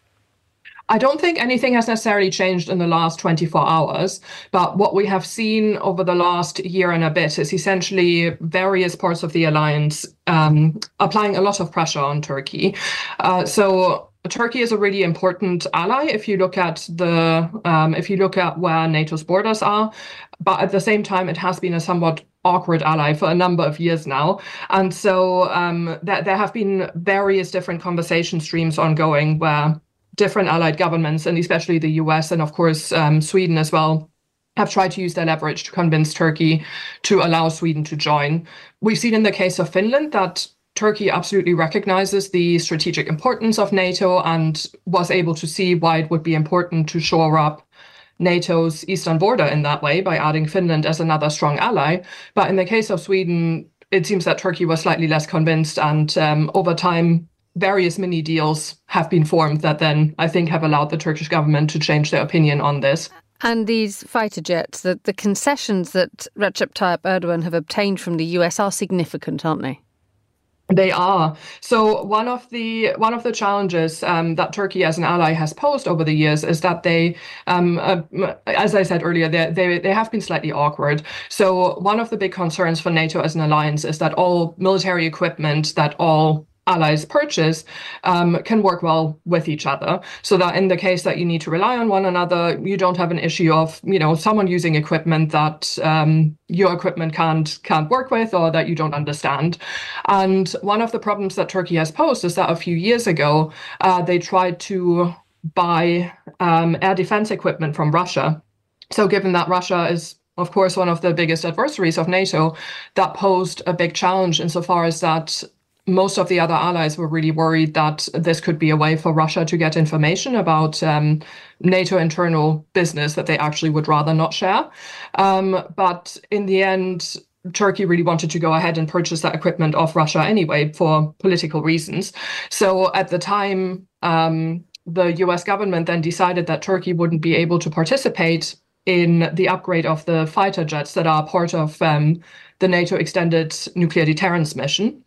I don't think anything has necessarily changed in the last 24 hours, but what we have seen over the last year and a bit is essentially various parts of the alliance um, applying a lot of pressure on Turkey. Uh, so Turkey is a really important ally if you look at the um, if you look at where NATO's borders are, but at the same time it has been a somewhat awkward ally for a number of years now, and so um, that there have been various different conversation streams ongoing where different allied governments, and especially the US and, of course, um, Sweden as well, have tried to use their leverage to convince Turkey to allow Sweden to join. We've seen in the case of Finland that Turkey absolutely recognizes the strategic importance of NATO and was able to see why it would be important to shore up NATO's eastern border in that way by adding Finland as another strong ally. But in the case of Sweden, it seems that Turkey was slightly less convinced, and um, over time, various mini deals have been formed that then I think have allowed the Turkish government to change their opinion on this. And these fighter jets, the, the concessions that Recep Tayyip Erdogan have obtained from the US are significant, aren't they? They are. So one of the one of the challenges um, that Turkey as an ally has posed over the years is that they, um, uh, as I said earlier, they, they they have been slightly awkward. So one of the big concerns for NATO as an alliance is that all military equipment that all allies purchase um, can work well with each other. So that in the case that you need to rely on one another you don't have an issue of you know someone using equipment that um, your equipment can't can't work with or that you don't understand. And one of the problems that turkey has posed is that a few years ago uh, they tried to buy um, air defense equipment from russia. So given that russia is of course, one of the biggest adversaries of NATO, that posed a big challenge insofar as that most of the other allies were really worried that this could be a way for Russia to get information about um, NATO internal business that they actually would rather not share. Um, but in the end, Turkey really wanted to go ahead and purchase that equipment off Russia anyway for political reasons. So at the time, um, the US government then decided that Turkey wouldn't be able to participate in the upgrade of the fighter jets that are part of um, the NATO extended nuclear deterrence mission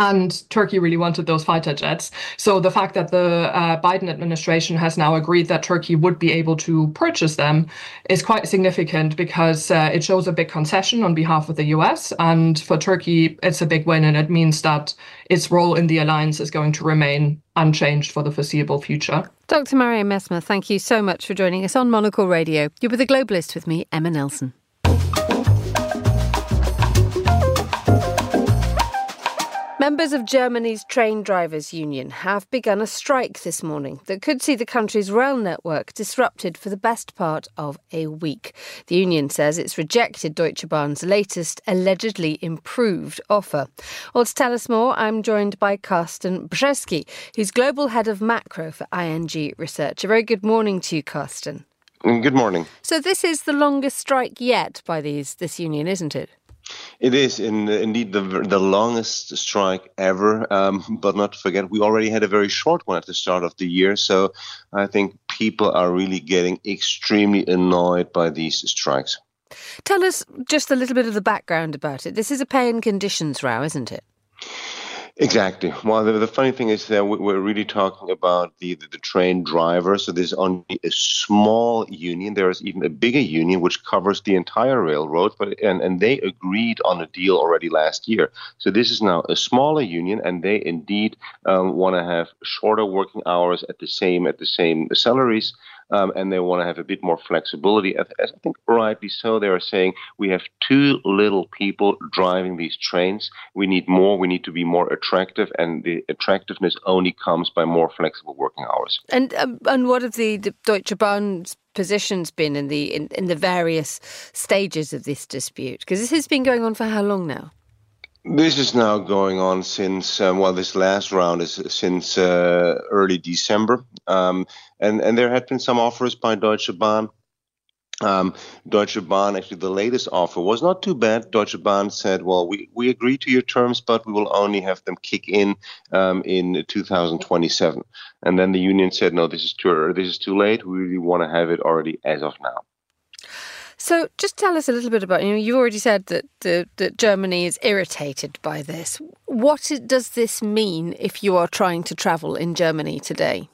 and Turkey really wanted those fighter jets. So the fact that the uh, Biden administration has now agreed that Turkey would be able to purchase them is quite significant because uh, it shows a big concession on behalf of the US. And for Turkey, it's a big win, and it means that its role in the alliance is going to remain unchanged for the foreseeable future. Dr. Marion Messmer, thank you so much for joining us on Monocle Radio. You're with the Globalist with me, Emma Nelson. Members of Germany's train drivers union have begun a strike this morning that could see the country's rail network disrupted for the best part of a week. The union says it's rejected Deutsche Bahn's latest allegedly improved offer. Well, to tell us more, I'm joined by Carsten Brzeski, who's global head of macro for ING Research. A very good morning to you, Carsten. Good morning. So this is the longest strike yet by these this union, isn't it? It is in, indeed the the longest strike ever, um, but not to forget we already had a very short one at the start of the year. So I think people are really getting extremely annoyed by these strikes. Tell us just a little bit of the background about it. This is a pay and conditions row, isn't it? Exactly. Well, the, the, funny thing is that we're really talking about the, the, the train driver. So there's only a small union. There is even a bigger union which covers the entire railroad. But and, and they agreed on a deal already last year. So this is now a smaller union, and they indeed um, want to have shorter working hours at the same at the same salaries um, and they want to have a bit more flexibility. As, I think rightly so, they are saying we have too little people driving these trains. We need more. We need to be more attractive, and the attractiveness only comes by more flexible working hours. And um, and what have the, the Deutsche Bahn's positions been in the in, in the various stages of this dispute? Because this has been going on for how long now? This is now going on since um, well, this last round is since uh, early December, um, and and there had been some offers by Deutsche Bahn. Um, Deutsche Bahn, actually, the latest offer was not too bad. Deutsche Bahn said, "Well, we, we agree to your terms, but we will only have them kick in um, in 2027." And then the union said, "No, this is too this is too late. We really want to have it already as of now." So, just tell us a little bit about you know you've already said that the, that Germany is irritated by this. What does this mean if you are trying to travel in Germany today?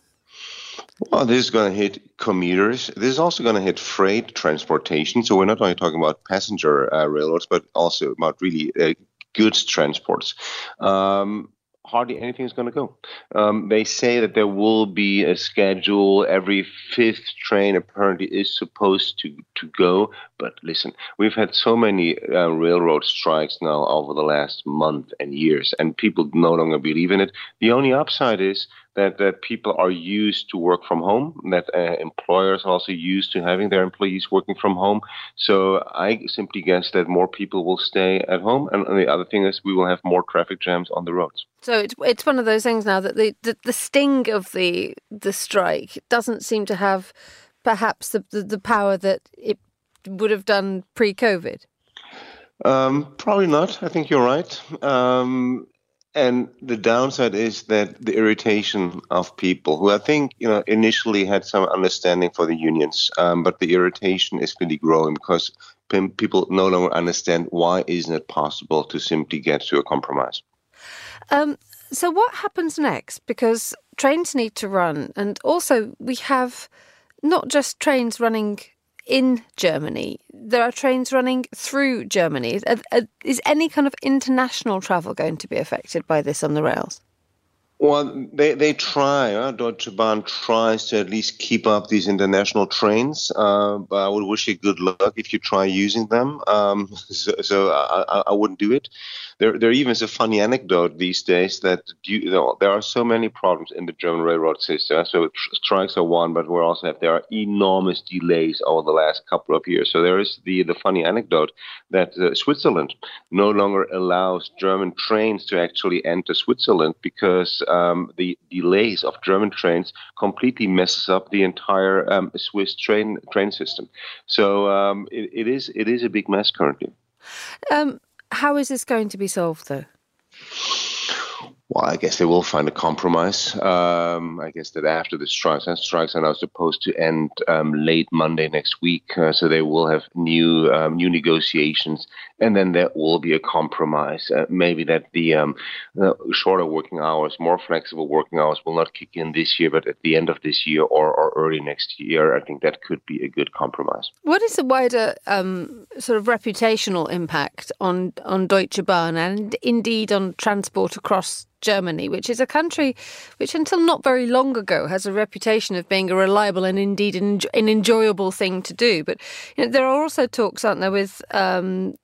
Well, this is going to hit commuters. This is also going to hit freight transportation. So we're not only talking about passenger uh, railroads, but also about really uh, goods transports. Um, hardly anything is going to go. Um, they say that there will be a schedule. Every fifth train apparently is supposed to, to go. But listen, we've had so many uh, railroad strikes now over the last month and years, and people no longer believe in it. The only upside is that, that people are used to work from home, that uh, employers are also used to having their employees working from home. So I simply guess that more people will stay at home. And, and the other thing is we will have more traffic jams on the roads. So it's, it's one of those things now that the, the, the sting of the, the strike doesn't seem to have perhaps the, the, the power that it would have done pre COVID. Um, probably not. I think you're right. Um, and the downside is that the irritation of people who I think, you know, initially had some understanding for the unions, um, but the irritation is really growing because people no longer understand why isn't it possible to simply get to a compromise. Um, so what happens next? Because trains need to run, and also we have not just trains running in Germany. There are trains running through Germany. Is, any kind of international travel going to be affected by this on the rails? Well, they, they try. Uh, Deutsche Bahn tries to at least keep up these international trains, uh, but I would wish you good luck if you try using them. Um, *laughs* so, so I, I, wouldn't do it. There, there even is a funny anecdote these days that you know, there are so many problems in the German railroad system. So strikes are one, but we also have there are enormous delays over the last couple of years. So there is the the funny anecdote that uh, Switzerland no longer allows German trains to actually enter Switzerland because um, the delays of German trains completely messes up the entire um, Swiss train train system. So um, it, it is it is a big mess currently. Um, how is this going to be solved, though? Well, I guess they will find a compromise. Um, I guess that after the strikes, and strikes are now supposed to end um, late Monday next week, uh, so they will have new um, new negotiations, and then there will be a compromise. Uh, maybe that the um, uh, shorter working hours, more flexible working hours, will not kick in this year, but at the end of this year or, or early next year, I think that could be a good compromise. What is the wider um, sort of reputational impact on on Deutsche Bahn and indeed on transport across? Germany, which is a country which until not very long ago has a reputation of being a reliable and indeed an, enjoyable thing to do. But you know, there are also talks, aren't there, with um,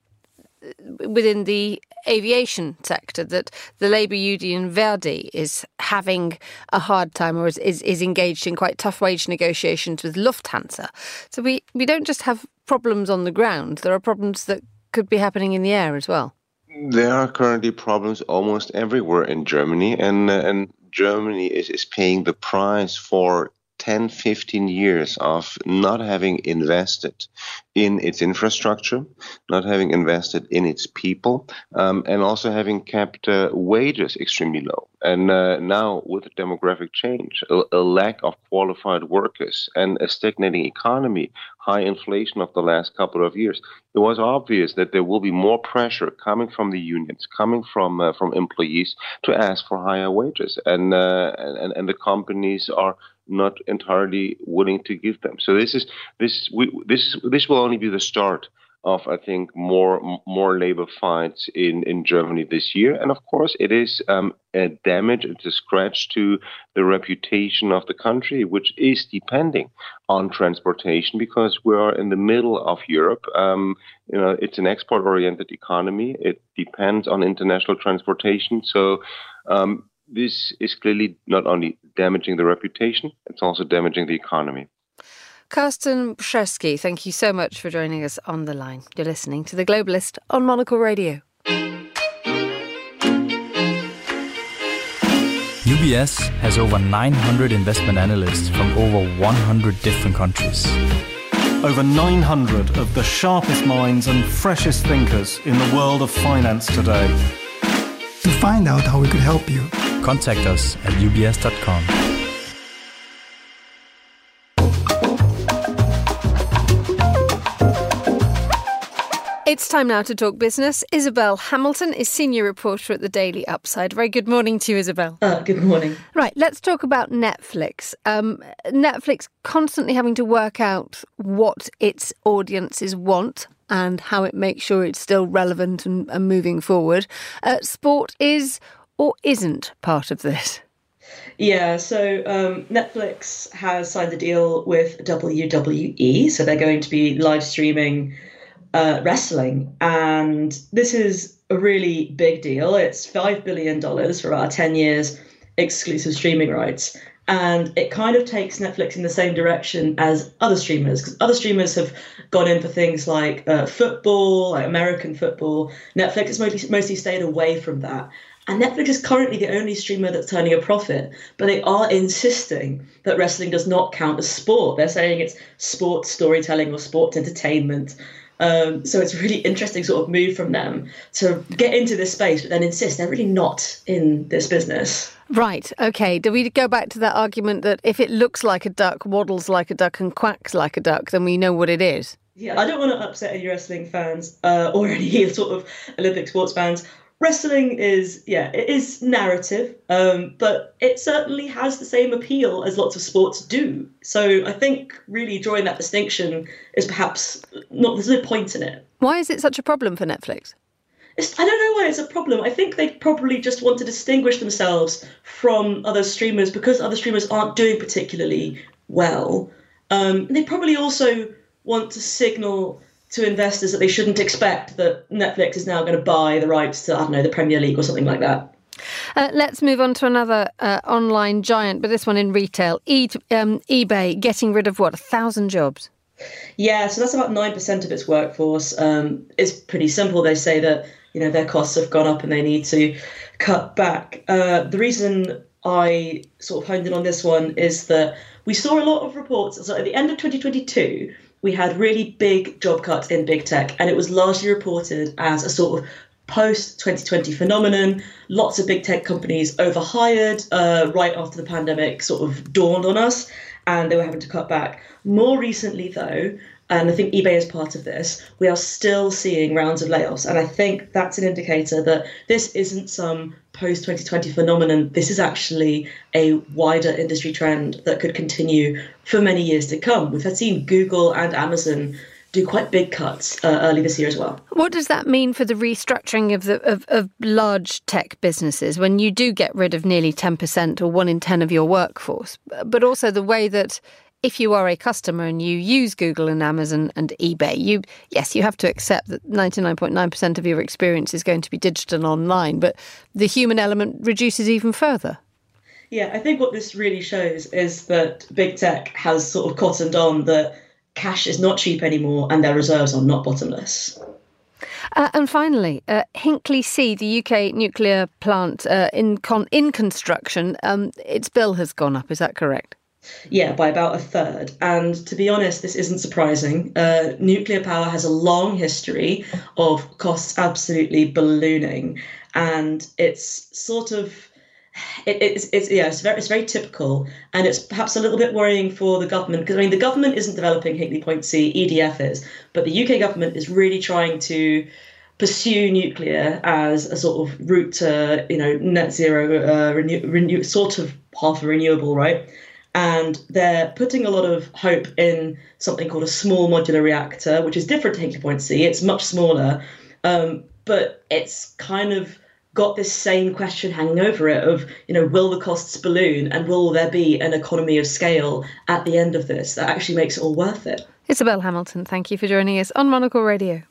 within the aviation sector that the labour union Verdi is having a hard time or is, is, is, engaged in quite tough wage negotiations with Lufthansa. So we, we don't just have problems on the ground, there are problems that could be happening in the air as well. There are currently problems almost everywhere in Germany, and uh, and Germany is, is paying the price for 10, 15 years of not having invested in its infrastructure, not having invested in its people, um, and also having kept uh, wages extremely low. And uh, now, with demographic change, a, a, lack of qualified workers, and a stagnating economy, high inflation of the last couple of years, it was obvious that there will be more pressure coming from the unions, coming from uh, from employees to ask for higher wages, and uh, and and the companies are not entirely willing to give them. So this is this we, this this will only be the start of I think more more labor fights in in Germany this year, and of course it is um, a damage, it's a scratch to the reputation of the country, which is depending on transportation because we are in the middle of Europe. Um, you know, it's an export-oriented economy. It depends on international transportation, so. Um, this is clearly not only damaging the reputation, it's also damaging the economy. Carsten Brzeski, thank you so much for joining us on the line. You're listening to The Globalist on Monocle Radio. UBS has over 900 investment analysts from over 100 different countries. Over 900 of the sharpest minds and freshest thinkers in the world of finance today. To find out how we could help you, contact us at ubs.com. It's time now to talk business. Isabel Hamilton is senior reporter at the Daily Upside. Very good morning to you, Isabel. Uh, good morning. Right, let's talk about Netflix. Um, Netflix constantly having to work out what its audiences want and how it makes sure it's still relevant and, and moving forward. Uh, sport is or isn't part of this? Yeah, so um, Netflix has signed a deal with WWE, so they're going to be live streaming uh, wrestling, and this is a really big deal. It's five billion dollars for our ten years exclusive streaming rights, and it kind of takes Netflix in the same direction as other streamers because other streamers have gone in for things like uh, football, like American football. Netflix has mostly, mostly stayed away from that. And Netflix is currently the only streamer that's turning a profit, but they are insisting that wrestling does not count as sport. They're saying it's sports storytelling or sports entertainment. Um, so it's a really interesting sort of move from them to get into this space, but then insist they're really not in this business. Right. Okay. Do we go back to that argument that if it looks like a duck, waddles like a duck, and quacks like a duck, then we know what it is? Yeah, I don't want to upset any wrestling fans uh, or any *laughs* sort of Olympic sports fans wrestling is yeah it is narrative um, but it certainly has the same appeal as lots of sports do so i think really drawing that distinction is perhaps not there's no point in it why is it such a problem for netflix It's, I don't know why it's a problem. I think they probably just want to distinguish themselves from other streamers because other streamers aren't doing particularly well. Um, they probably also want to signal to investors that they shouldn't expect that Netflix is now going to buy the rights to, I don't know, the Premier League or something like that. Uh, let's move on to another uh, online giant, but this one in retail. E- um, eBay getting rid of what, a thousand jobs? Yeah, so that's about 9% of its workforce. Um, it's pretty simple. They say that you know their costs have gone up and they need to cut back. Uh, the reason I sort of honed in on this one is that we saw a lot of reports. So at the end of 2022, we had really big job cuts in big tech, and it was largely reported as a sort of post 2020 phenomenon. Lots of big tech companies overhired uh, right after the pandemic sort of dawned on us, and they were having to cut back. More recently, though, and I think eBay is part of this, we are still seeing rounds of layoffs. And I think that's an indicator that this isn't some post 2020 phenomenon. This is actually a wider industry trend that could continue for many years to come. We've had seen Google and Amazon do quite big cuts uh, early this year as well. What does that mean for the restructuring of the of, of large tech businesses when you do get rid of nearly 10% or 1 in 10 of your workforce but also the way that if you are a customer and you use Google and Amazon and eBay, you yes, you have to accept that 99.9% of your experience is going to be digital online, but the human element reduces even further. Yeah, I think what this really shows is that big tech has sort of cottoned on that cash is not cheap anymore and their reserves are not bottomless. Uh, and finally, uh, Hinkley C, the UK nuclear plant uh, in con- in construction, um, its bill has gone up. Is that correct? Yeah, by about a third. And to be honest, this isn't surprising. Uh, nuclear power has a long history of costs absolutely ballooning, and it's sort of it, it's, it's yeah it's very it's very typical and it's perhaps a little bit worrying for the government because I mean the government isn't developing Hinkley Point C EDF is but the UK government is really trying to pursue nuclear as a sort of route to you know net zero uh, renew, renew sort of half renewable right and they're putting a lot of hope in something called a small modular reactor, which is different to Hinkley Point C. It's much smaller, um, but it's kind of got this same question hanging over it of you know will the costs balloon and will there be an economy of scale at the end of this that actually makes it all worth it? Isabel hamilton thank you for joining us on monocle radio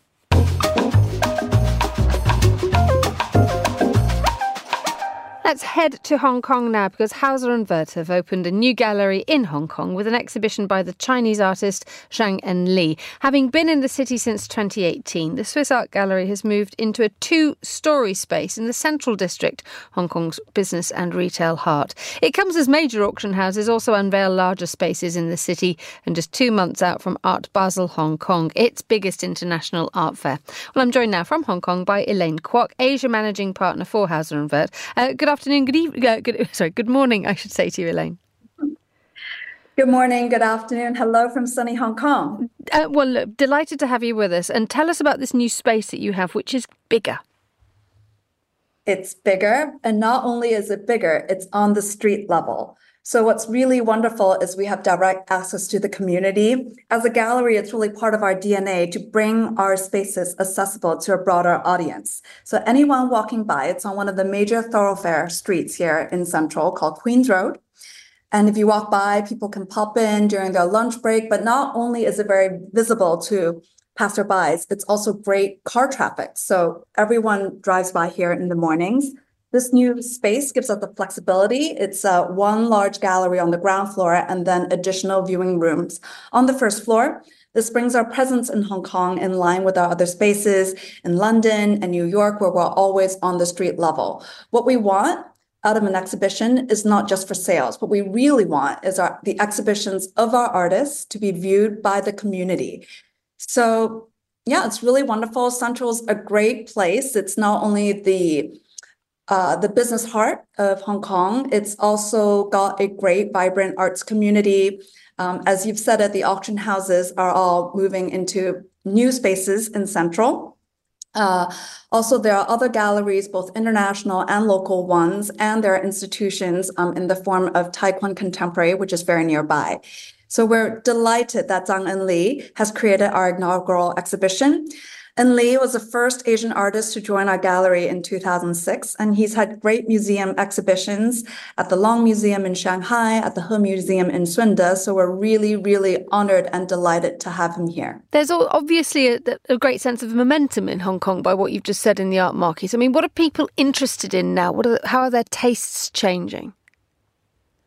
Let's head to Hong Kong now because Hauser and Wirth have opened a new gallery in Hong Kong with an exhibition by the Chinese artist Zhang En Li. Having been in the city since 2018, the Swiss Art Gallery has moved into a two story space in the central district, Hong Kong's business and retail heart. It comes as major auction houses also unveil larger spaces in the city and just two months out from Art Basel Hong Kong, its biggest international art fair. Well, I'm joined now from Hong Kong by Elaine Kwok, Asia Managing Partner for Hauser and Wirth. Uh, good afternoon afternoon, good evening, uh, good, *laughs* sorry, good morning, I should say to you, Elaine. Good morning, good afternoon. Hello from sunny Hong Kong. Uh, well, look, delighted to have you with us. And tell us about this new space that you have, which is bigger. It's bigger. And not only is it bigger, it's on the street level. So what's really wonderful is we have direct access to the community. As a gallery, it's really part of our DNA to bring our spaces accessible to a broader audience. So anyone walking by, it's on one of the major thoroughfare streets here in Central called Queens Road. And if you walk by, people can pop in during their lunch break. But not only is it very visible to passerbys, it's also great car traffic. So everyone drives by here in the mornings. This new space gives us the flexibility. It's uh, one large gallery on the ground floor and then additional viewing rooms on the first floor. This brings our presence in Hong Kong in line with our other spaces in London and New York, where we're always on the street level. What we want out of an exhibition is not just for sales. What we really want is our, the exhibitions of our artists to be viewed by the community. So, yeah, it's really wonderful. Central's a great place. It's not only the uh, the business heart of Hong Kong. It's also got a great, vibrant arts community. Um, as you've said it, the auction houses are all moving into new spaces in Central. Uh, also, there are other galleries, both international and local ones, and there are institutions um, in the form of Tai Kwun Contemporary, which is very nearby. So we're delighted that Zhang En Li has created our inaugural exhibition. En Li was the first Asian artist to join our gallery in 2006, and he's had great museum exhibitions at the Long Museum in Shanghai, at the He Museum in Shunde. So we're really, really honored and delighted to have him here. There's obviously a, a great sense of momentum in Hong Kong by what you've just said in the art market. I mean, what are people interested in now? What are, how are their tastes changing?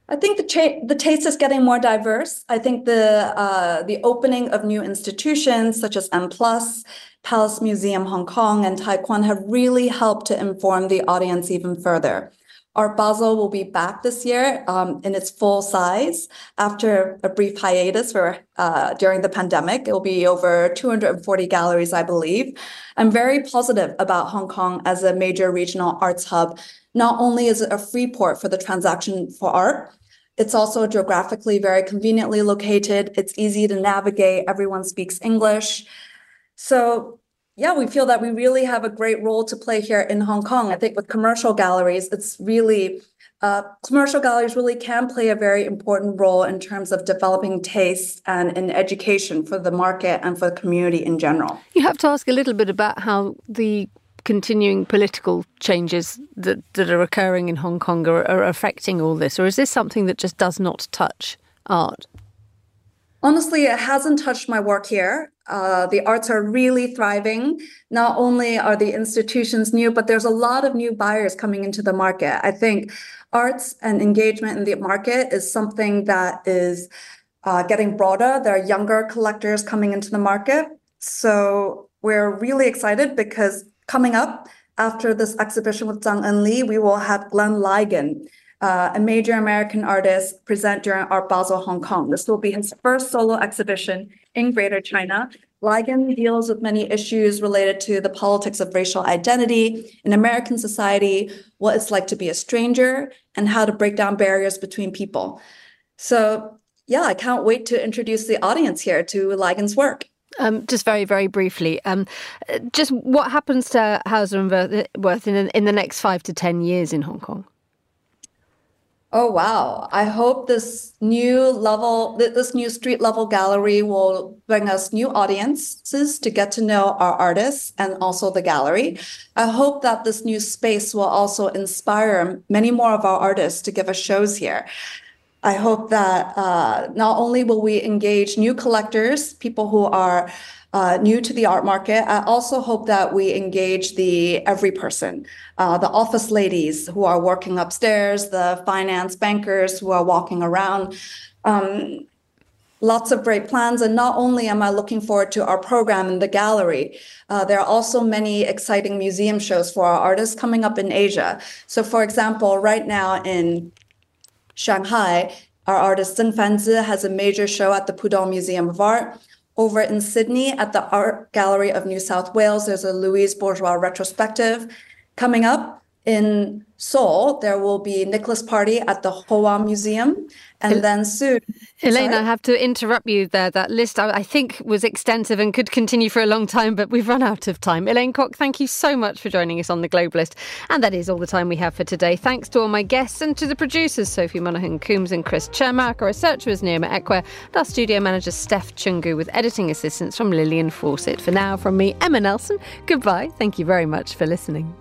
I think the cha- the taste is getting more diverse. I think the uh, the opening of new institutions such as M Plus, Palace Museum Hong Kong, and Tai Kwun have really helped to inform the audience even further. Art Basel will be back this year um, in its full size after a brief hiatus for uh, during the pandemic. It will be over 240 galleries, I believe. I'm very positive about Hong Kong as a major regional arts hub. Not only is it a free port for the transaction for art, it's also geographically very conveniently located. It's easy to navigate. Everyone speaks English. So yeah, we feel that we really have a great role to play here in Hong Kong. I think with commercial galleries, it's really uh, commercial galleries really can play a very important role in terms of developing taste and in education for the market and for the community in general. You have to ask a little bit about how the continuing political changes that, that are occurring in Hong Kong are, are affecting all this, or is this something that just does not touch art? Honestly, it hasn't touched my work here. Uh, the arts are really thriving. Not only are the institutions new, but there's a lot of new buyers coming into the market. I think arts and engagement in the market is something that is uh, getting broader. There are younger collectors coming into the market. So we're really excited because coming up after this exhibition with Zhang En Li, we will have Glenn Ligon uh, a major American artist, present during Art Basel Hong Kong. This will be his first solo exhibition in Greater China. Ligon deals with many issues related to the politics of racial identity in American society, what it's like to be a stranger, and how to break down barriers between people. So, yeah, I can't wait to introduce the audience here to Ligon's work. Um, just very, very briefly, um, just what happens to Hauser and Wirth in, in the next five to ten years in Hong Kong? Oh, wow. I hope this new level, this new street level gallery will bring us new audiences to get to know our artists and also the gallery. I hope that this new space will also inspire many more of our artists to give us shows here. I hope that uh, not only will we engage new collectors, people who are uh, new to the art market. I also hope that we engage the every person, uh, the office ladies who are working upstairs, the finance bankers who are walking around. Um, lots of great plans. And not only am I looking forward to our program in the gallery, uh, there are also many exciting museum shows for our artists coming up in Asia. So, for example, right now in Shanghai, our artist Zeng Fanzhi has a major show at the Pudong Museum of Art. Over in Sydney at the Art Gallery of New South Wales, there's a Louise Bourgeois retrospective. Coming up in Seoul, there will be Nicholas Party at the Hoa Museum. And then soon. Elaine, Sorry? I have to interrupt you there. That list, I, I, think, was extensive and could continue for a long time, but we've run out of time. Elaine Kwok, thank you so much for joining us on The Globalist. And that is all the time we have for today. Thanks to all my guests and to the producers, Sophie Monaghan Coombs and Chris Cermak. Our researcher was Nirma Ekwe, and our studio manager, Steph Chungu, with editing assistance from Lillian Fawcett. For now, from me, Emma Nelson, goodbye. Thank you very much for listening.